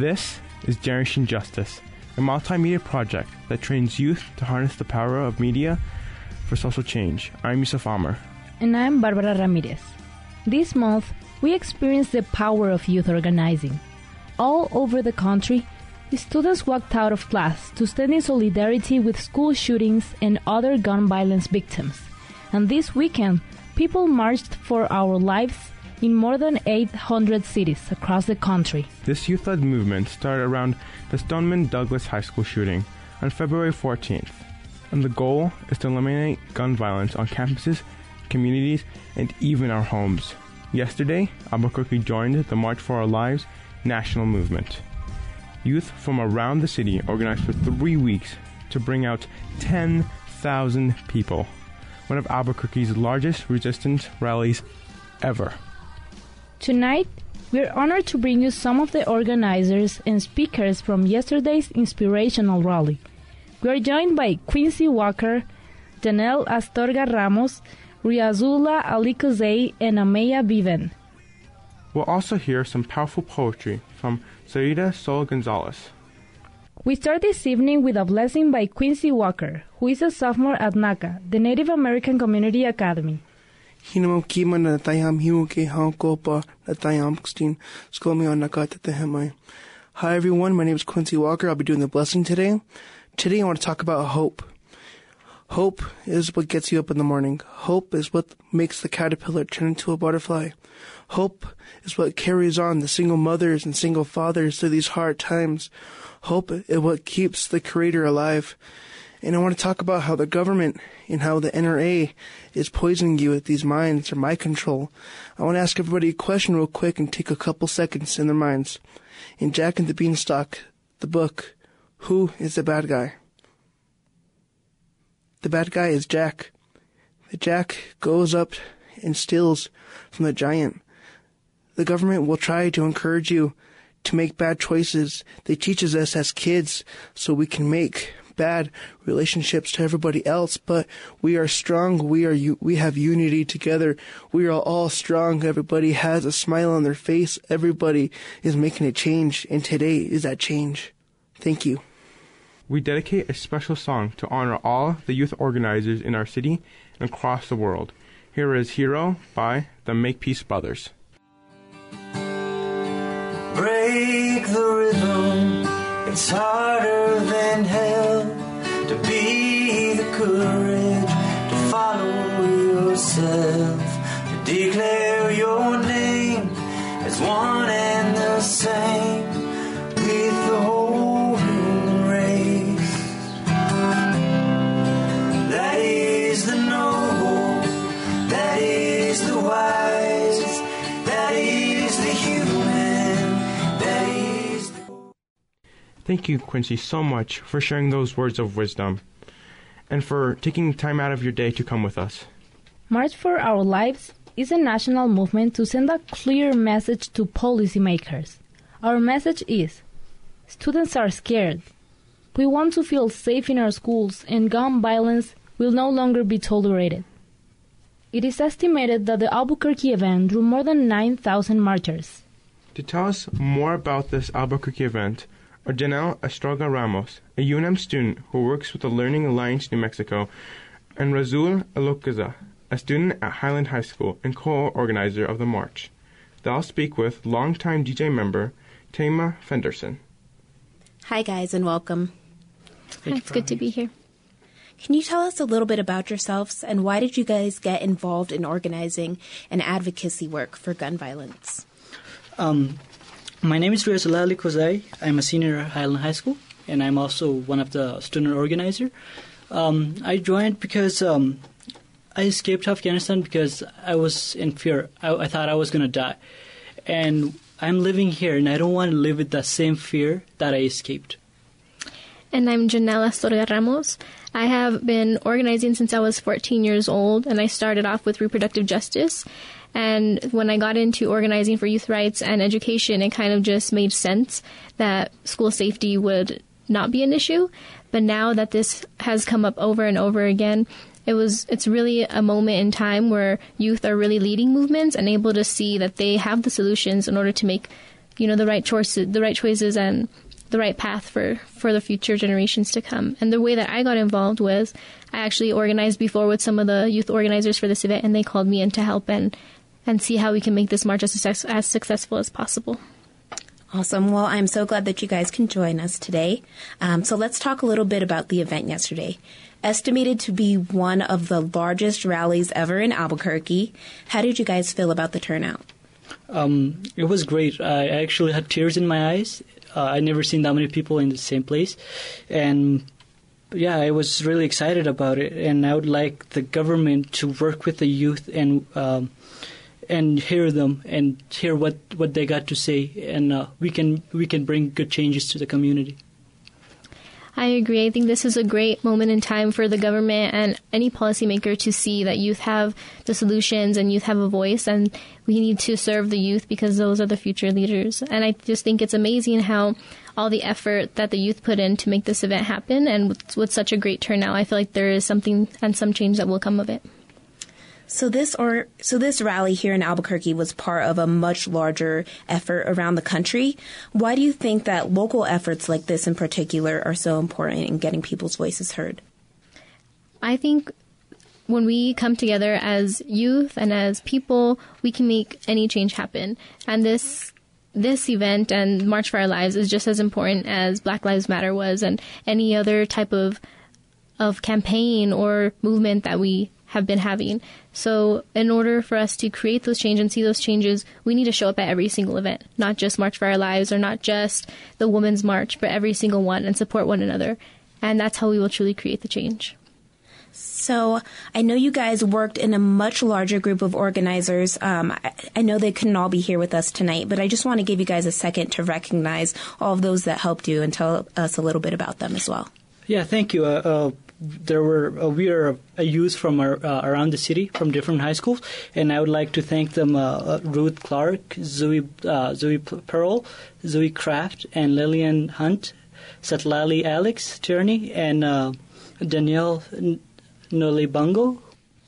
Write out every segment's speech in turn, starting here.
This is Generation Justice, a multimedia project that trains youth to harness the power of media for social change. I'm Yusuf Amr. And I'm Barbara Ramirez. This month, we experienced the power of youth organizing. All over the country, students walked out of class to stand in solidarity with school shootings and other gun violence victims. And this weekend, people marched for our lives in more than 800 cities across the country. This youth led movement started around the Stoneman Douglas High School shooting on February 14th, and the goal is to eliminate gun violence on campuses, communities, and even our homes. Yesterday, Albuquerque joined the March for Our Lives national movement. Youth from around the city organized for three weeks to bring out 10,000 people, one of Albuquerque's largest resistance rallies ever. Tonight, we're honored to bring you some of the organizers and speakers from yesterday's inspirational rally. We are joined by Quincy Walker, Janelle Astorga Ramos, Riazula Alikuzey, and Ameya Viven. We'll also hear some powerful poetry from Sarita Sol Gonzalez. We start this evening with a blessing by Quincy Walker, who is a sophomore at NACA, the Native American Community Academy. Hinamo kima na himu ke kopa skomi on nakata Hi everyone, my name is Quincy Walker. I'll be doing the blessing today. Today I want to talk about hope. Hope is what gets you up in the morning. Hope is what makes the caterpillar turn into a butterfly. Hope is what carries on the single mothers and single fathers through these hard times. Hope is what keeps the creator alive. And I want to talk about how the government and how the NRA is poisoning you with these minds or mind control. I want to ask everybody a question real quick and take a couple seconds in their minds. In Jack and the Beanstalk, the book, who is the bad guy? The bad guy is Jack. The Jack goes up and steals from the giant. The government will try to encourage you to make bad choices. They teaches us as kids so we can make bad relationships to everybody else, but we are strong. We are we have unity together. We are all strong. Everybody has a smile on their face. Everybody is making a change, and today is that change. Thank you. We dedicate a special song to honor all the youth organizers in our city and across the world. Here is Hero by the Make Peace Brothers. Break the rhythm it's harder than hell to be the courage to follow yourself, to declare your name as one and the same Thank you, Quincy, so much for sharing those words of wisdom and for taking time out of your day to come with us. March for Our Lives is a national movement to send a clear message to policymakers. Our message is students are scared. We want to feel safe in our schools, and gun violence will no longer be tolerated. It is estimated that the Albuquerque event drew more than 9,000 marchers. To tell us more about this Albuquerque event, Janelle Astorga Ramos, a UNM student who works with the Learning Alliance New Mexico, and Razul Alokaza, a student at Highland High School and co-organizer of the march. They'll speak with longtime DJ member Tama Fenderson. Hi, guys, and welcome. Thank It's for good to be here. Can you tell us a little bit about yourselves and why did you guys get involved in organizing and advocacy work for gun violence? Um, my name is Riazullah Ali. I'm a senior at Highland High School, and I'm also one of the student organizer. Um, I joined because um, I escaped Afghanistan because I was in fear. I, I thought I was going to die. And I'm living here, and I don't want to live with the same fear that I escaped. And I'm Janelle Astorga Ramos. I have been organizing since I was 14 years old, and I started off with reproductive justice. And when I got into organizing for youth rights and education, it kind of just made sense that school safety would not be an issue. But now that this has come up over and over again, it was it's really a moment in time where youth are really leading movements and able to see that they have the solutions in order to make you know, the right choices, the right choices and the right path for, for the future generations to come. And the way that I got involved was I actually organized before with some of the youth organizers for this event and they called me in to help and, and see how we can make this march as, success, as successful as possible. Awesome. Well, I'm so glad that you guys can join us today. Um, so let's talk a little bit about the event yesterday. Estimated to be one of the largest rallies ever in Albuquerque. How did you guys feel about the turnout? Um, it was great. I actually had tears in my eyes. Uh, I never seen that many people in the same place, and yeah, I was really excited about it. And I would like the government to work with the youth and um, and hear them and hear what, what they got to say, and uh, we can we can bring good changes to the community. I agree. I think this is a great moment in time for the government and any policymaker to see that youth have the solutions and youth have a voice, and we need to serve the youth because those are the future leaders. And I just think it's amazing how all the effort that the youth put in to make this event happen, and with, with such a great turnout, I feel like there is something and some change that will come of it. So this or so this rally here in Albuquerque was part of a much larger effort around the country. Why do you think that local efforts like this in particular are so important in getting people's voices heard? I think when we come together as youth and as people, we can make any change happen. And this this event and March for Our Lives is just as important as Black Lives Matter was and any other type of of campaign or movement that we have been having. So, in order for us to create those changes and see those changes, we need to show up at every single event, not just March for Our Lives or not just the Women's March, but every single one and support one another. And that's how we will truly create the change. So I know you guys worked in a much larger group of organizers. Um, I, I, know they couldn't all be here with us tonight, but I just want to give you guys a second to recognize all of those that helped you and tell us a little bit about them as well. Yeah, thank you. Uh, uh, there were uh, we are a youth from our, uh, around the city from different high schools, and I would like to thank them: uh, uh Ruth Clark, Zoe uh, Zoe Pearl, Zoe Kraft, and Lillian Hunt, Satlali Alex Tierney, and uh, Danielle Nolibungo.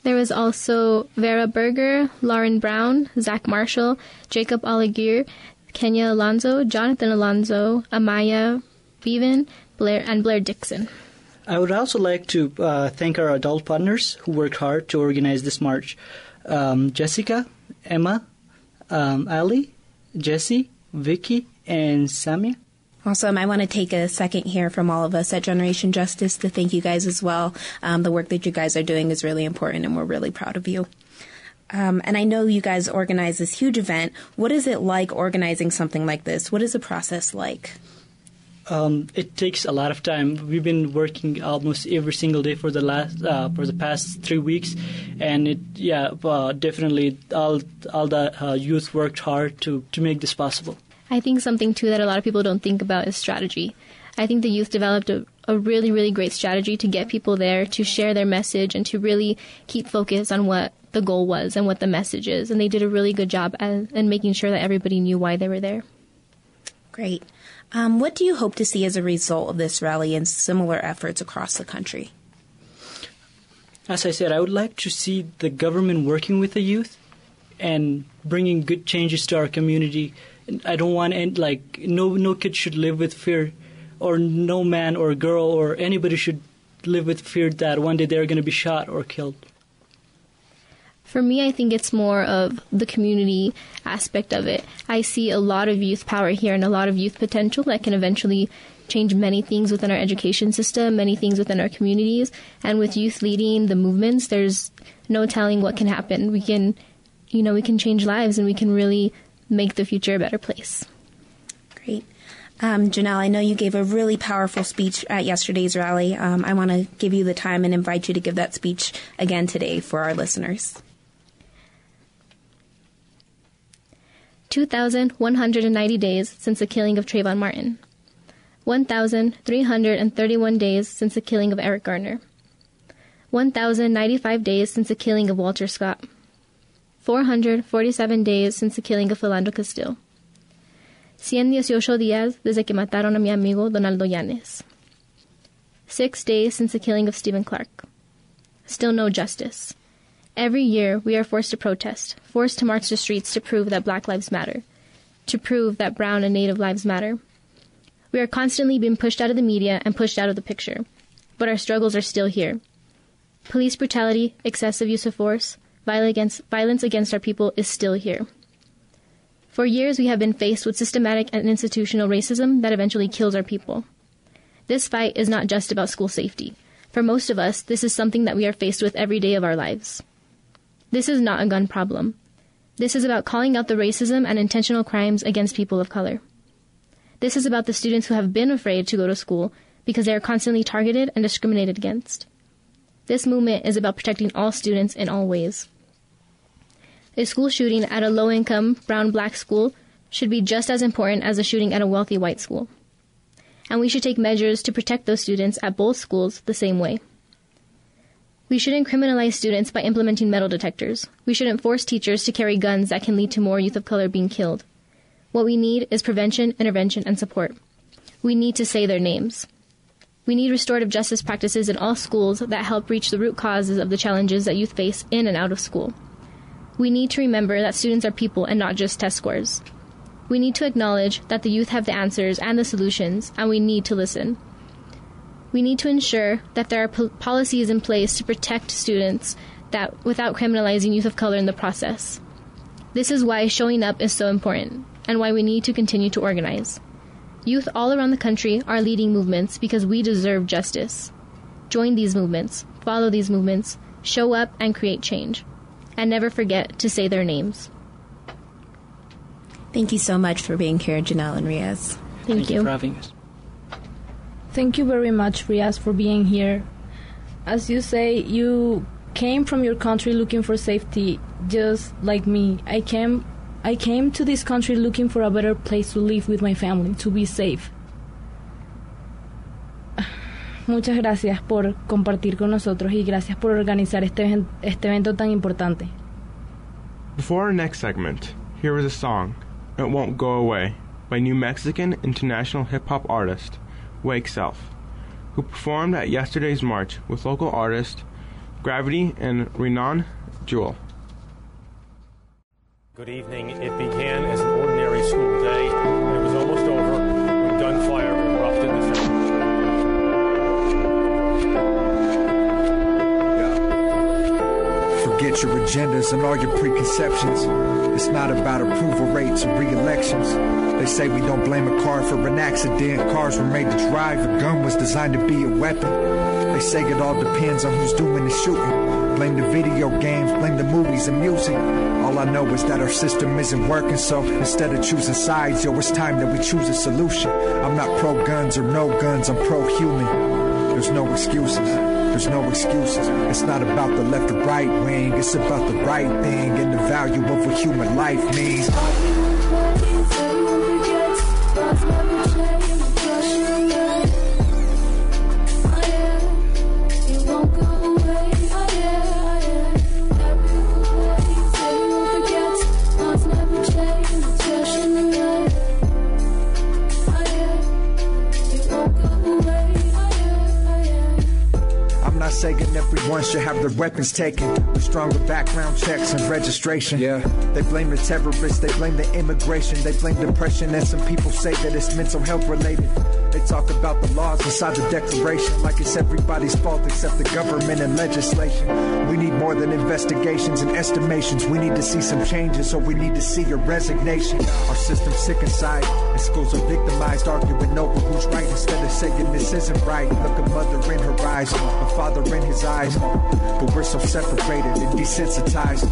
There was also Vera Berger, Lauren Brown, Zach Marshall, Jacob Alagir, Kenya Alonso, Jonathan Alonso, Amaya Bevan, Blair, and Blair Dixon. I would also like to uh, thank our adult partners who worked hard to organize this march. Um, Jessica, Emma, um, Ali, Jesse, Vicky, and Samia. Awesome. I want to take a second here from all of us at Generation Justice to thank you guys as well. Um, the work that you guys are doing is really important, and we're really proud of you. Um, and I know you guys organize this huge event. What is it like organizing something like this? What is the process like? Um, it takes a lot of time. We've been working almost every single day for the last uh, for the past three weeks, and it yeah uh, definitely all all the uh, youth worked hard to to make this possible. I think something too that a lot of people don't think about is strategy. I think the youth developed a, a really really great strategy to get people there to share their message and to really keep focus on what the goal was and what the message is, and they did a really good job as, in making sure that everybody knew why they were there. Great. Um, what do you hope to see as a result of this rally and similar efforts across the country? As I said, I would like to see the government working with the youth and bringing good changes to our community. I don't want any, like no no kid should live with fear, or no man or girl or anybody should live with fear that one day they're going to be shot or killed. For me, I think it's more of the community aspect of it. I see a lot of youth power here and a lot of youth potential that can eventually change many things within our education system, many things within our communities. And with youth leading the movements, there's no telling what can happen. We can, you know, we can change lives and we can really make the future a better place. Great. Um, Janelle, I know you gave a really powerful speech at yesterday's rally. Um, I want to give you the time and invite you to give that speech again today for our listeners. 2,190 days since the killing of Trayvon Martin, 1,331 days since the killing of Eric Garner, 1,095 days since the killing of Walter Scott, 447 days since the killing of Philando Castile, 118 días desde que mataron a mi amigo Donaldo Yanes, six days since the killing of Stephon Clark. Still no justice. Every year, we are forced to protest, forced to march the streets to prove that Black Lives Matter, to prove that brown and native lives matter. We are constantly being pushed out of the media and pushed out of the picture, but our struggles are still here. Police brutality, excessive use of force, violence violence against our people is still here. For years, we have been faced with systematic and institutional racism that eventually kills our people. This fight is not just about school safety. For most of us, this is something that we are faced with every day of our lives. This is not a gun problem. This is about calling out the racism and intentional crimes against people of color. This is about the students who have been afraid to go to school because they are constantly targeted and discriminated against. This movement is about protecting all students in all ways. A school shooting at a low income brown black school should be just as important as a shooting at a wealthy white school. And we should take measures to protect those students at both schools the same way. We shouldn't criminalize students by implementing metal detectors. We shouldn't force teachers to carry guns that can lead to more youth of color being killed. What we need is prevention, intervention, and support. We need to say their names. We need restorative justice practices in all schools that help reach the root causes of the challenges that youth face in and out of school. We need to remember that students are people and not just test scores. We need to acknowledge that the youth have the answers and the solutions, and we need to listen. We need to ensure that there are po- policies in place to protect students that without criminalizing youth of color in the process. This is why showing up is so important and why we need to continue to organize. Youth all around the country are leading movements because we deserve justice. Join these movements, follow these movements, show up and create change and never forget to say their names. Thank you so much for being here, Janelle and Riaz. Thank, Thank you you. for having us. Thank you very much, Riaz, for being here. As you say, you came from your country looking for safety, just like me. I came, I came to this country looking for a better place to live with my family, to be safe. Muchas gracias por compartir con nosotros y gracias por organizar este, este evento tan importante. Before our next segment, here is a song, It Won't Go Away, by New Mexican international hip hop artist Wake Self, who performed at yesterday's march with local artists Gravity and Renan Jewel. Good evening. It began as an ordinary school day, Your agendas and all your preconceptions. It's not about approval rates or re-elections. They say we don't blame a car for an accident. Cars were made to drive. A gun was designed to be a weapon. They say it all depends on who's doing the shooting. Blame the video games, blame the movies and music. All I know is that our system isn't working, so instead of choosing sides, yo, it's time that we choose a solution. I'm not pro guns or no guns, I'm pro human. There's no excuses. There's no excuses. It's not about the left or right wing. It's about the right thing and the value of what human life means. Saying everyone should have their weapons taken. With stronger background checks and registration. Yeah. They blame the terrorists, they blame the immigration, they blame depression, and some people say that it's mental health related. They talk about the laws inside the declaration like it's everybody's fault except the government and legislation. We need more than investigations and estimations. We need to see some changes, or we need to see a resignation. Our system's sick inside, schools are victimized, arguing over who's right instead of saying this isn't right. Look a mother in her eyes, a father in his eyes, but we're so separated and desensitized.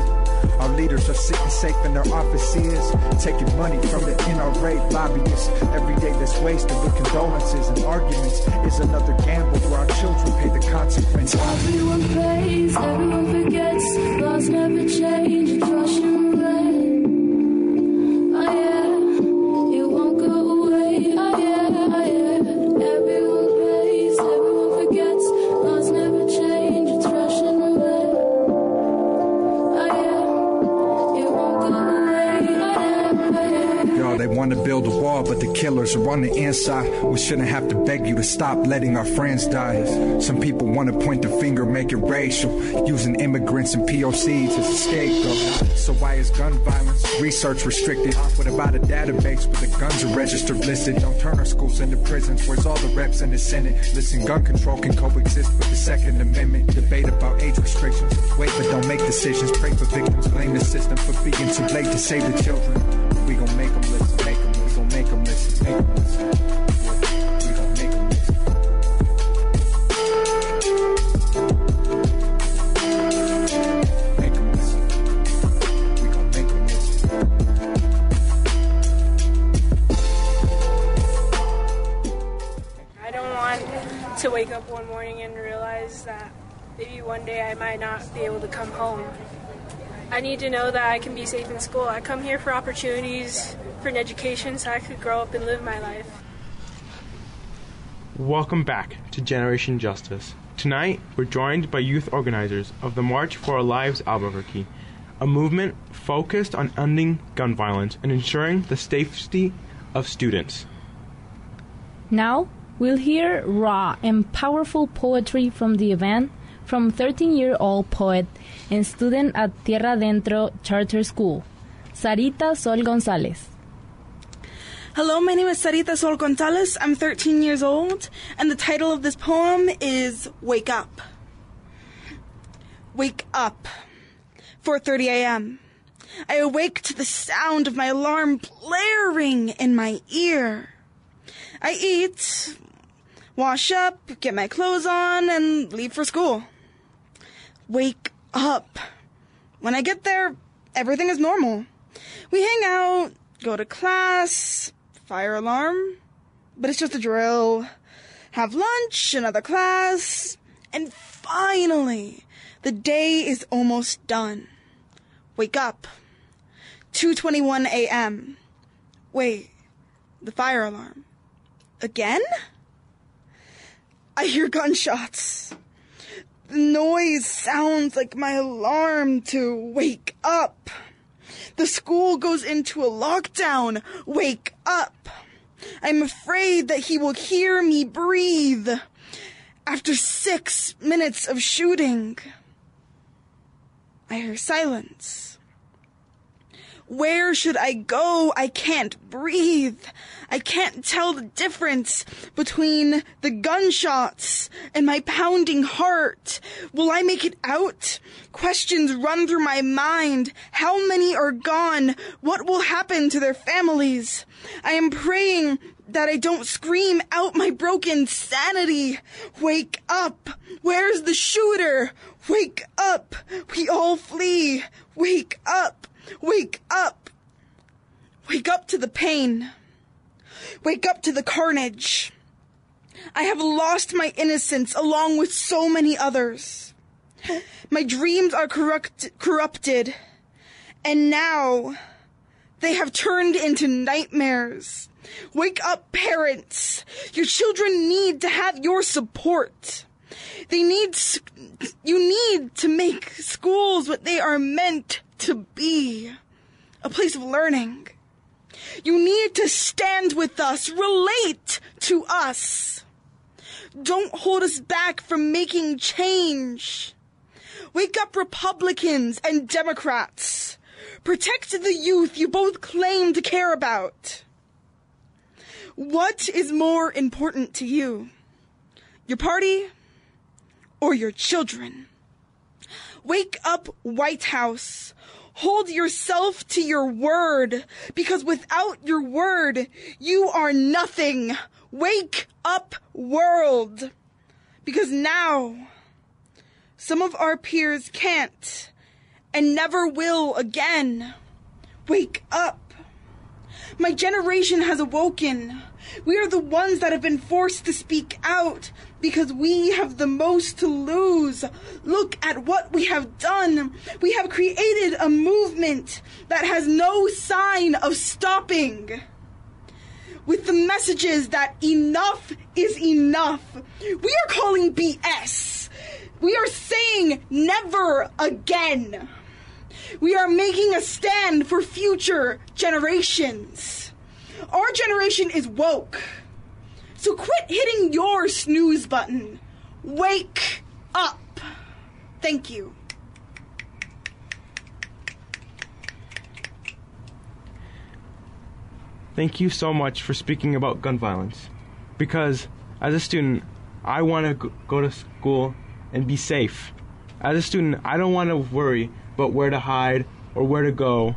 Our leaders are sitting safe in their offices, taking money from the NRA lobbyists. Every day that's wasted with condolences and arguments is another gamble where our children pay the consequences. Everyone prays, everyone forgets. Laws never change, killers the inside. We shouldn't have to beg you to stop letting our friends die. Some people want to point the finger, make it racial, using immigrants and POCs as a scapegoat. So why is gun violence research restricted? What about a database where the guns are registered listed? Don't turn our schools into prisons. Where's all the reps in the Senate? Listen, gun control can coexist with the Second Amendment. Debate about age restrictions. Wait, but don't make decisions. Pray for victims. Blame the system for being too late to save the children. We gon' make them listen. I don't want to wake up one morning and realize that maybe one day I might not be able to come home. I need to know that I can be safe in school. I come here for opportunities for an education so I could grow up and live my life. Welcome back to Generation Justice. Tonight, we're joined by youth organizers of the March for Our Lives Albuquerque, a movement focused on ending gun violence and ensuring the safety of students. Now, we'll hear raw and powerful poetry from the event from 13 year old poet and student at Tierra Adentro Charter School, Sarita Sol Gonzalez. Hello, my name is Sarita Sol Gonzalez. I'm 13 years old, and the title of this poem is Wake Up. Wake up. 4:30 a.m. I awake to the sound of my alarm blaring in my ear. I eat, wash up, get my clothes on, and leave for school. Wake up. When I get there, everything is normal. We hang out, go to class, fire alarm, but it's just a drill. Have lunch, another class, and finally, the day is almost done. Wake up. 2:21 a.m. Wait, the fire alarm. Again? I hear gunshots. The noise sounds like my alarm to wake up. The school goes into a lockdown. Wake up. I'm afraid that he will hear me breathe. After six minutes of shooting, I hear silence. Where should I go? I can't breathe. I can't tell the difference between the gunshots and my pounding heart. Will I make it out? Questions run through my mind. How many are gone? What will happen to their families? I am praying that I don't scream out my broken sanity. Wake up! Where's the shooter? Wake up! We all flee. Wake up! Wake up! Wake up to the pain. Wake up to the carnage. I have lost my innocence along with so many others. My dreams are corrupt- corrupted, and now they have turned into nightmares. Wake up, parents! Your children need to have your support. They need, you need to make schools what they are meant to be a place of learning. You need to stand with us, relate to us. Don't hold us back from making change. Wake up, Republicans and Democrats. Protect the youth you both claim to care about. What is more important to you? Your party or your children? Wake up, White House. Hold yourself to your word, because without your word, you are nothing. Wake up, world. Because now, some of our peers can't and never will again. Wake up. My generation has awoken. We are the ones that have been forced to speak out because we have the most to lose. Look at what we have done. We have created a movement that has no sign of stopping. With the messages that enough is enough, we are calling BS. We are saying never again. We are making a stand for future generations. Our generation is woke. So quit hitting your snooze button. Wake up. Thank you. Thank you so much for speaking about gun violence. Because as a student, I want to go to school and be safe. As a student, I don't want to worry about where to hide or where to go.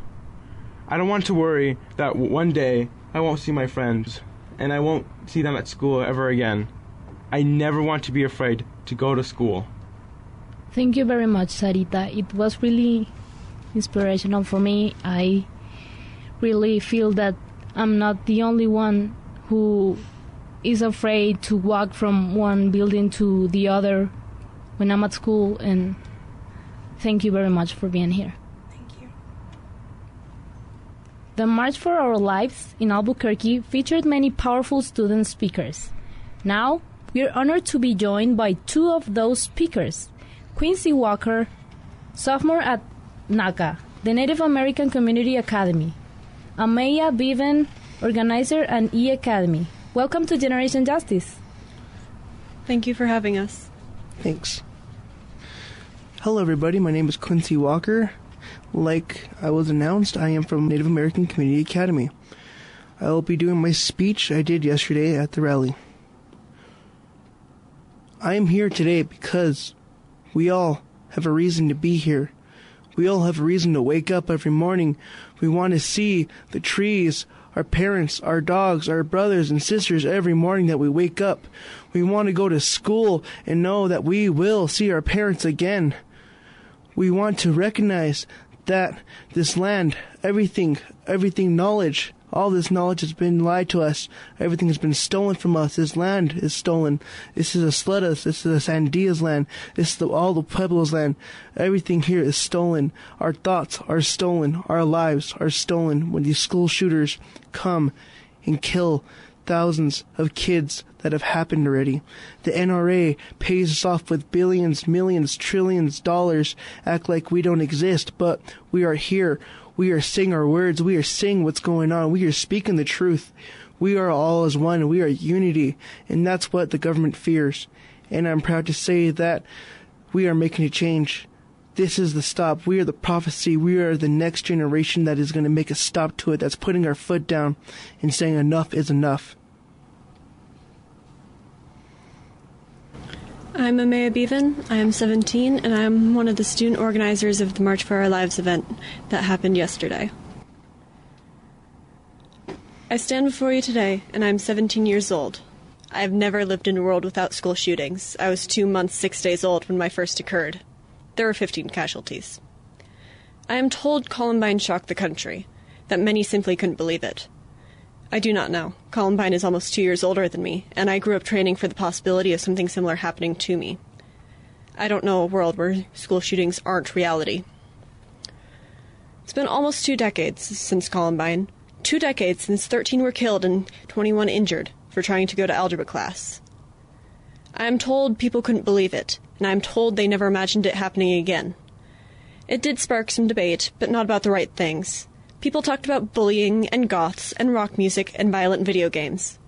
I don't want to worry that one day I won't see my friends and I won't see them at school ever again. I never want to be afraid to go to school. Thank you very much, Sarita. It was really inspirational for me. I really feel that I'm not the only one who is afraid to walk from one building to the other when I'm at school, and thank you very much for being here. Thank you. The March for Our Lives in Albuquerque featured many powerful student speakers. Now, we are honored to be joined by two of those speakers Quincy Walker, sophomore at NACA, the Native American Community Academy, Amaya Bevan, organizer at E Academy. Welcome to Generation Justice. Thank you for having us. Thanks. Hello, everybody. My name is Quincy Walker. Like I was announced, I am from Native American Community Academy. I will be doing my speech I did yesterday at the rally. I am here today because we all have a reason to be here. We all have a reason to wake up every morning. We want to see the trees, our parents, our dogs, our brothers and sisters every morning that we wake up. We want to go to school and know that we will see our parents again. We want to recognize that this land, everything, everything knowledge, all this knowledge has been lied to us. Everything has been stolen from us. This land is stolen. This is Isleta's. This is a Sandia's land. This is the, all the Pueblos land. Everything here is stolen. Our thoughts are stolen. Our lives are stolen when these school shooters come and kill thousands of kids that have happened already. The NRA pays us off with billions, millions, trillions dollars, act like we don't exist, but we are here. We are saying our words. We are saying what's going on. We are speaking the truth. We are all as one. We are unity. And that's what the government fears. And I'm proud to say that we are making a change. This is the stop. We are the prophecy. We are the next generation that is going to make a stop to it, that's putting our foot down and saying enough is enough. I'm Amaya Bevan. I am 17, and I am one of the student organizers of the March for Our Lives event that happened yesterday. I stand before you today, and I am 17 years old. I have never lived in a world without school shootings. I was two months, six days old when my first occurred. There were 15 casualties. I am told Columbine shocked the country, that many simply couldn't believe it. I do not know. Columbine is almost two years older than me, and I grew up training for the possibility of something similar happening to me. I don't know a world where school shootings aren't reality. It's been almost two decades since Columbine. Two decades since 13 were killed and 21 injured for trying to go to algebra class. I am told people couldn't believe it, and I am told they never imagined it happening again. It did spark some debate, but not about the right things. People talked about bullying and goths and rock music and violent video games.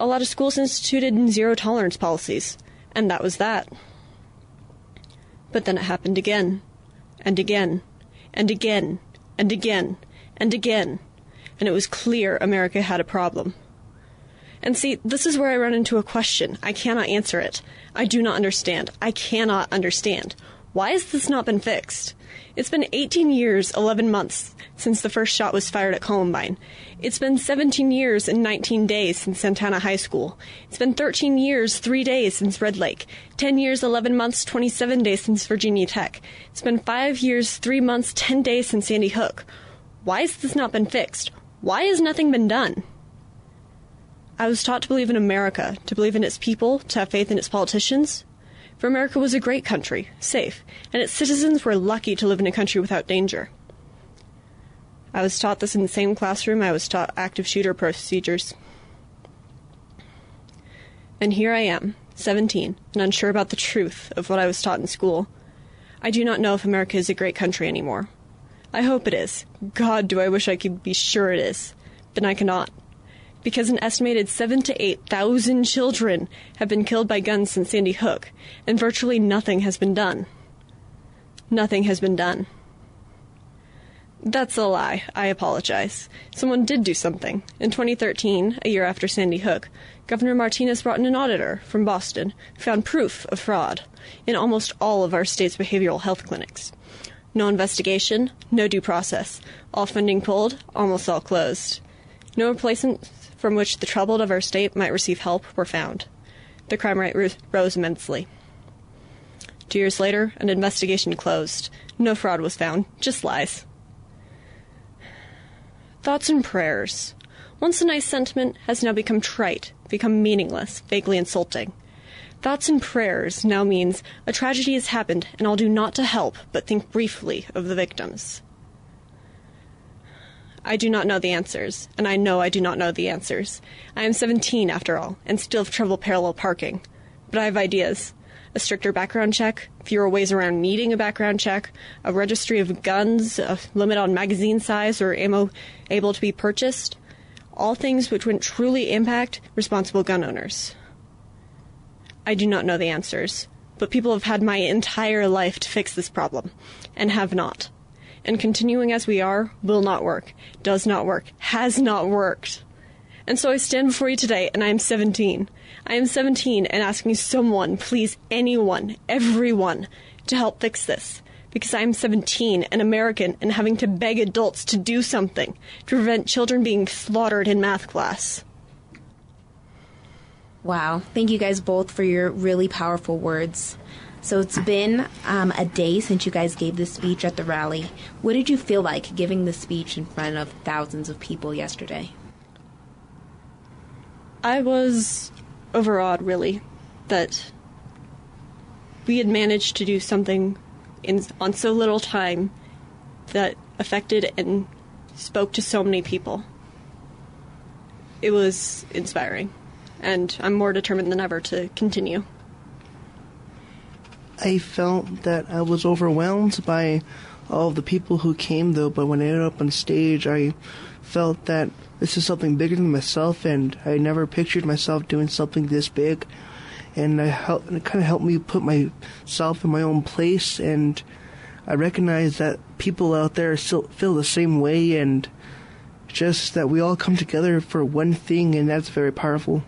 A lot of schools instituted zero tolerance policies, and that was that. But then it happened again, and again, and again, and again, and again, and it was clear America had a problem. And see, this is where I run into a question. I cannot answer it. I do not understand. I cannot understand. Why has this not been fixed? It's been 18 years, 11 months since the first shot was fired at Columbine. It's been 17 years and 19 days since Santana High School. It's been 13 years, 3 days since Red Lake. 10 years, 11 months, 27 days since Virginia Tech. It's been 5 years, 3 months, 10 days since Sandy Hook. Why has this not been fixed? Why has nothing been done? I was taught to believe in America, to believe in its people, to have faith in its politicians. For America was a great country, safe, and its citizens were lucky to live in a country without danger. I was taught this in the same classroom I was taught active shooter procedures. And here I am, 17, and unsure about the truth of what I was taught in school. I do not know if America is a great country anymore. I hope it is. God, do I wish I could be sure it is. But I cannot. Because an estimated seven to eight thousand children have been killed by guns since Sandy Hook, and virtually nothing has been done. Nothing has been done. That's a lie. I apologize. Someone did do something. In 2013, a year after Sandy Hook, Governor Martinez brought in an auditor from Boston who found proof of fraud in almost all of our state's behavioral health clinics. No investigation, no due process. All funding pulled, almost all closed. No replacements from which the troubled of our state might receive help were found. The crime rate rose immensely. Two years later, an investigation closed. No fraud was found, just lies. Thoughts and prayers. Once a nice sentiment has now become trite, become meaningless, vaguely insulting. Thoughts and prayers now means a tragedy has happened and I'll do naught to help but think briefly of the victims. I do not know the answers, and I know I do not know the answers. I am 17 after all, and still have trouble parallel parking. But I have ideas. A stricter background check, fewer ways around needing a background check, a registry of guns, a limit on magazine size or ammo able to be purchased. All things which would truly impact responsible gun owners. I do not know the answers, but people have had my entire life to fix this problem, and have not. And continuing as we are will not work, does not work, has not worked. And so I stand before you today, and I am 17. I am 17 and asking someone, please, anyone, everyone, to help fix this. Because I am 17, an American, and having to beg adults to do something to prevent children being slaughtered in math class. Wow. Thank you guys both for your really powerful words. So it's been um, a day since you guys gave this speech at the rally. What did you feel like giving the speech in front of thousands of people yesterday? I was overawed, really, that we had managed to do something in on so little time that affected and spoke to so many people. It was inspiring, and I'm more determined than ever to continue. I felt that I was overwhelmed by all the people who came, though. But when I ended up on stage, I felt that this is something bigger than myself, and I never pictured myself doing something this big. And and it kind of helped me put myself in my own place, and I recognize that people out there still feel the same way, and just that we all come together for one thing, and that's very powerful.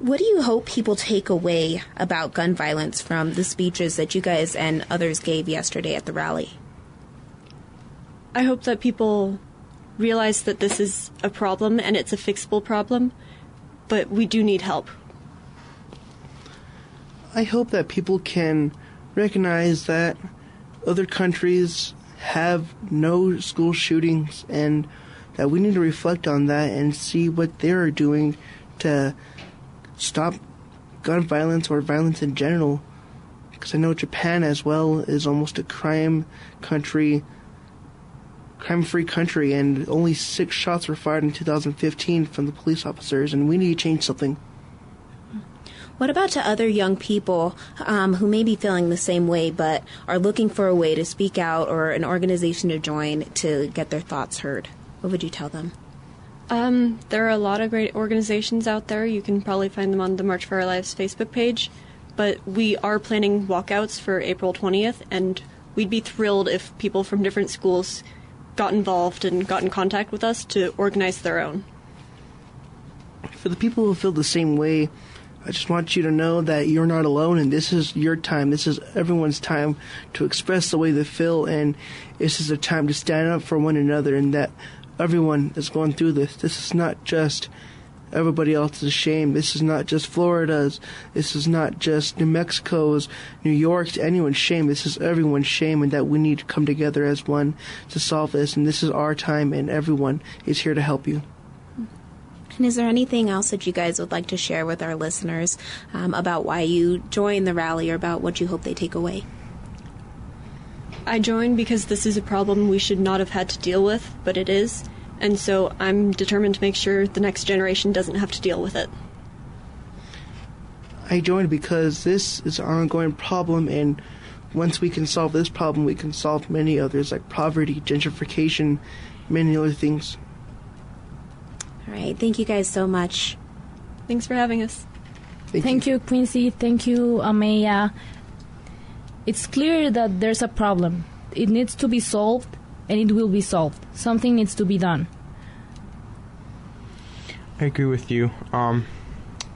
What do you hope people take away about gun violence from the speeches that you guys and others gave yesterday at the rally? I hope that people realize that this is a problem and it's a fixable problem, but we do need help. I hope that people can recognize that other countries have no school shootings and that we need to reflect on that and see what they're doing to stop gun violence or violence in general. Because I know Japan as well is almost a crime country, crime free country, and only six shots were fired in 2015 from the police officers, and we need to change something. What about to other young people um, who may be feeling the same way but are looking for a way to speak out or an organization to join to get their thoughts heard? What would you tell them? Um, there are a lot of great organizations out there. You can probably find them on the March for Our Lives Facebook page. But we are planning walkouts for April 20th, and we'd be thrilled if people from different schools got involved and got in contact with us to organize their own. For the people who feel the same way, I just want you to know that you're not alone, and this is your time. This is everyone's time to express the way they feel, and this is a time to stand up for one another, and that everyone is going through this. This is not just everybody else's shame. This is not just Florida's. This is not just New Mexico's, New York's, anyone's shame. This is everyone's shame, and that we need to come together as one to solve this. And this is our time, and everyone is here to help you. And is there anything else that you guys would like to share with our listeners um, about why you joined the rally or about what you hope they take away? I joined because this is a problem we should not have had to deal with, but it is. And so I'm determined to make sure the next generation doesn't have to deal with it. I joined because this is an ongoing problem, and once we can solve this problem, we can solve many others like poverty, gentrification, many other things. All right. Thank you guys so much. Thanks for having us. Thank, you. Quincy. Thank you, Ameya. It's clear that there's a problem. It needs to be solved, and it will be solved. Something needs to be done. I agree with you. Um,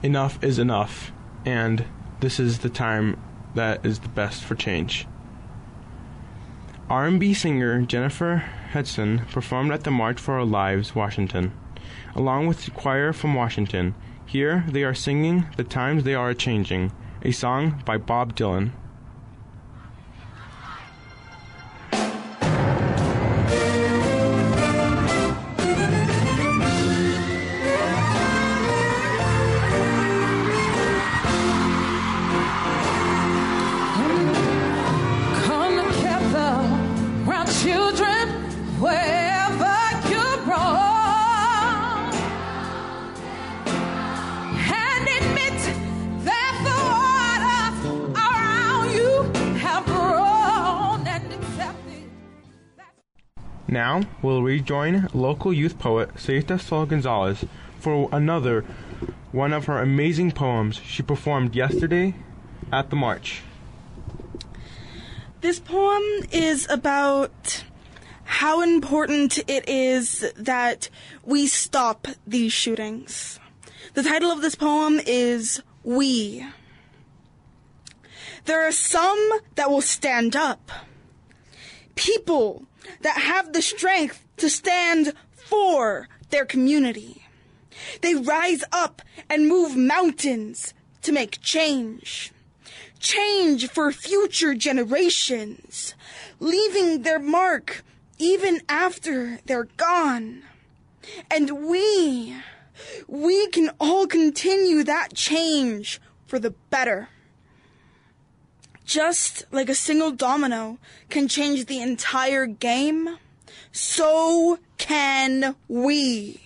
enough is enough, and this is the time that is the best for change. R&B singer Jennifer Hudson performed at the March for Our Lives, Washington, along with the choir from Washington. Here they are singing "The Times They Are Changing," a song by Bob Dylan. We'll local youth poet Sarita Sol Gonzalez for another one of her amazing poems she performed yesterday at the march. This poem is about how important it is that we stop these shootings. The title of this poem is We. There are some that will stand up. People that have the strength to stand for their community. They rise up and move mountains to make change. Change for future generations, leaving their mark even after they're gone. And we, we can all continue that change for the better. Just like a single domino can change the entire game, so can we.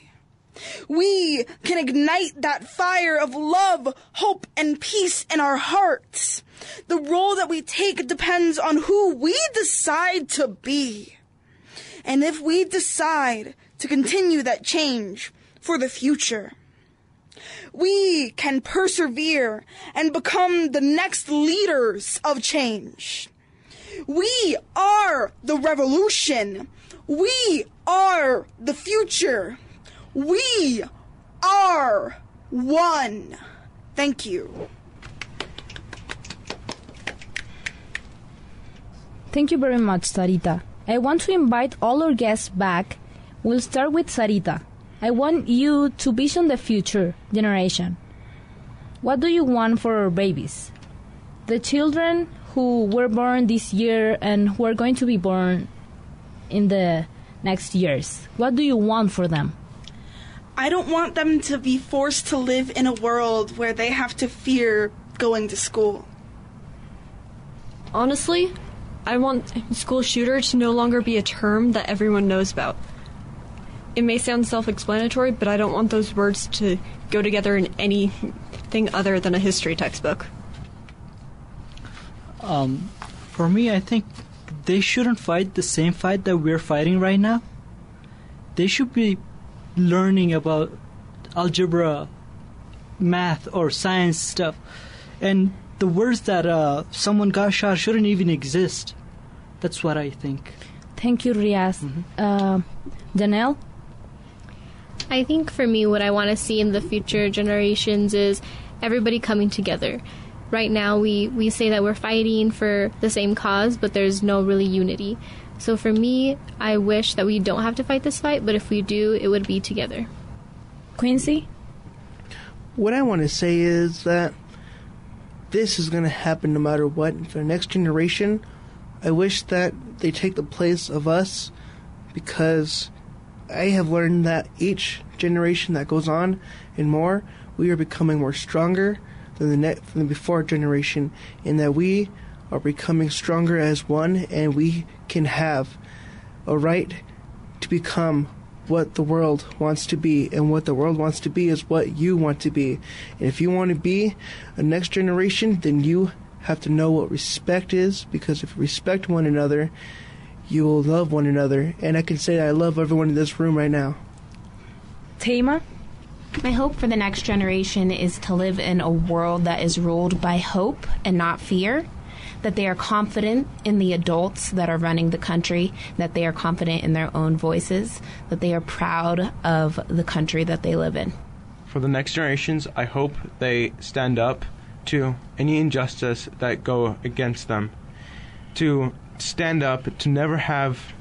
We can ignite that fire of love, hope, and peace in our hearts. The role that we take depends on who we decide to be. And if we decide to continue that change for the future, we can persevere and become the next leaders of change. We are the revolution. We are the future. We are one. Thank you. Thank you very much, Sarita. I want to invite all our guests back. We'll start with Sarita. I want you to vision the future generation. What do you want for our babies? The children who were born this year and who are going to be born in the next years. What do you want for them? I don't want them to be forced to live in a world where they have to fear going to school. Honestly, I want school shooter to no longer be a term that everyone knows about. It may sound self explanatory, but I don't want those words to go together in anything other than a history textbook. Um, for me, I think they shouldn't fight the same fight that we're fighting right now. They should be learning about algebra, math, or science stuff, and the words that uh, someone got shot shouldn't even exist. That's what I think. Thank you, Riaz. Uh, Janelle? I think for me, what I want to see in the future generations is everybody coming together. Right now, we, we say that we're fighting for the same cause, but there's no really unity. So for me, I wish that we don't have to fight this fight, but if we do, it would be together. Quincy? What I want to say is that this is going to happen no matter what. For the next generation, I wish that they take the place of us because I have learned that each generation that goes on and more, we are becoming more stronger than the ne- than the before generation, and that we are becoming stronger as one, and we can have a right to become what the world wants to be, and what the world wants to be is what you want to be. And if you want to be a next generation, then you have to know what respect is, because if you respect one another, you will love one another. And I can say I love everyone in this room right now. Tama? My hope for the next generation is to live in a world that is ruled by hope and not fear. That they are confident in the adults that are running the country, that they are confident in their own voices, that they are proud of the country that they live in. For the next generations, I hope they stand up to any injustice that go against them, to stand up to never have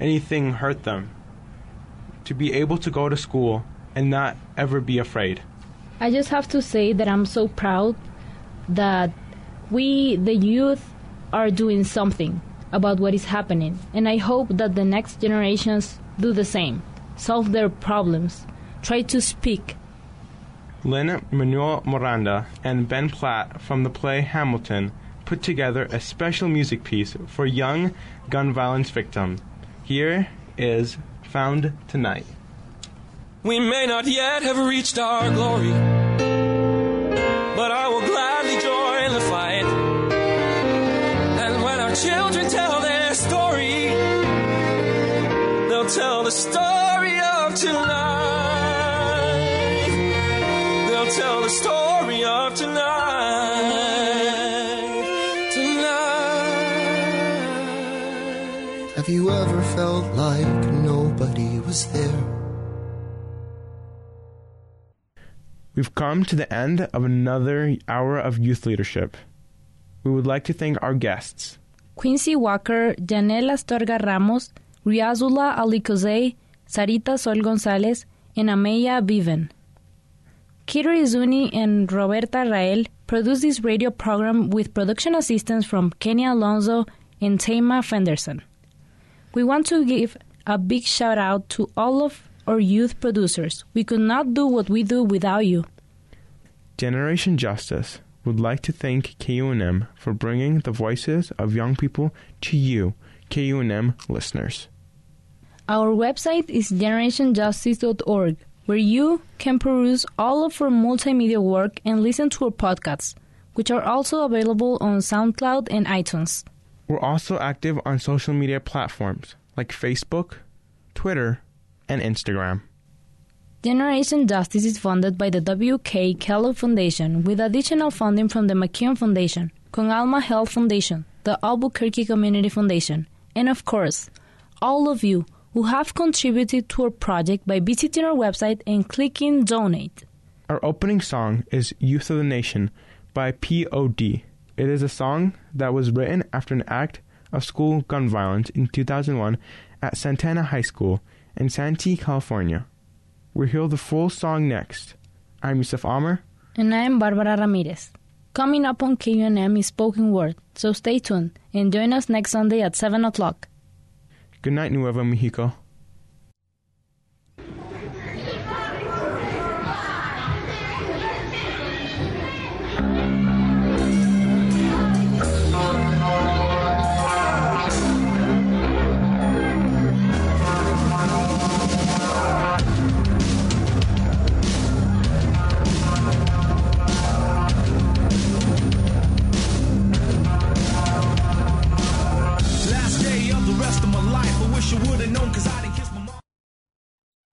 anything hurt them, to be able to go to school and not ever be afraid. I just have to say that I'm so proud that we, the youth, are doing something about what is happening. And I hope that the next generations do the same, solve their problems, try to speak. Lin Manuel Miranda and Ben Platt from the play Hamilton put together a special music piece for young gun violence victims. Here is Found Tonight. We may not yet have reached our glory, but I will gladly join the fight. And when our children tell their story, they'll tell the story of tonight. They'll tell the story of tonight. Tonight. Have you ever felt like nobody was there? We've come to the end of another hour of youth leadership. We would like to thank our guests. Quincy Walker, Janelle Astorga Ramos, Riazula Ali Sarita Sol Gonzalez, and Ameya Viven. Kiro Izuni and Roberta Rael produced this radio program with production assistance from Kenny Alonso and Tama Fenderson. We want to give a big shout out to all of our youth producers. We could not do what we do without you. Generation Justice would like to thank KUNM for bringing the voices of young people to you, KUNM listeners. Our website is generationjustice.org, where you can peruse all of our multimedia work and listen to our podcasts, which are also available on SoundCloud and iTunes. We're also active on social media platforms like Facebook, Twitter, and Instagram. Generation Justice is funded by the W.K. Kellogg Foundation with additional funding from the McCune Foundation, Con Alma Health Foundation, the Albuquerque Community Foundation, and of course, all of you who have contributed to our project by visiting our website and clicking donate. Our opening song is Youth of the Nation by P.O.D. It is a song that was written after an act of school gun violence in 2001 at Santana High School in Santee, California. We'll hear the full song next. I'm Yusuf Amer. And I am Barbara Ramirez. Coming up on KUNM is spoken word, so stay tuned and join us next Sunday at 7 o'clock. Good night, Nuevo Mexico.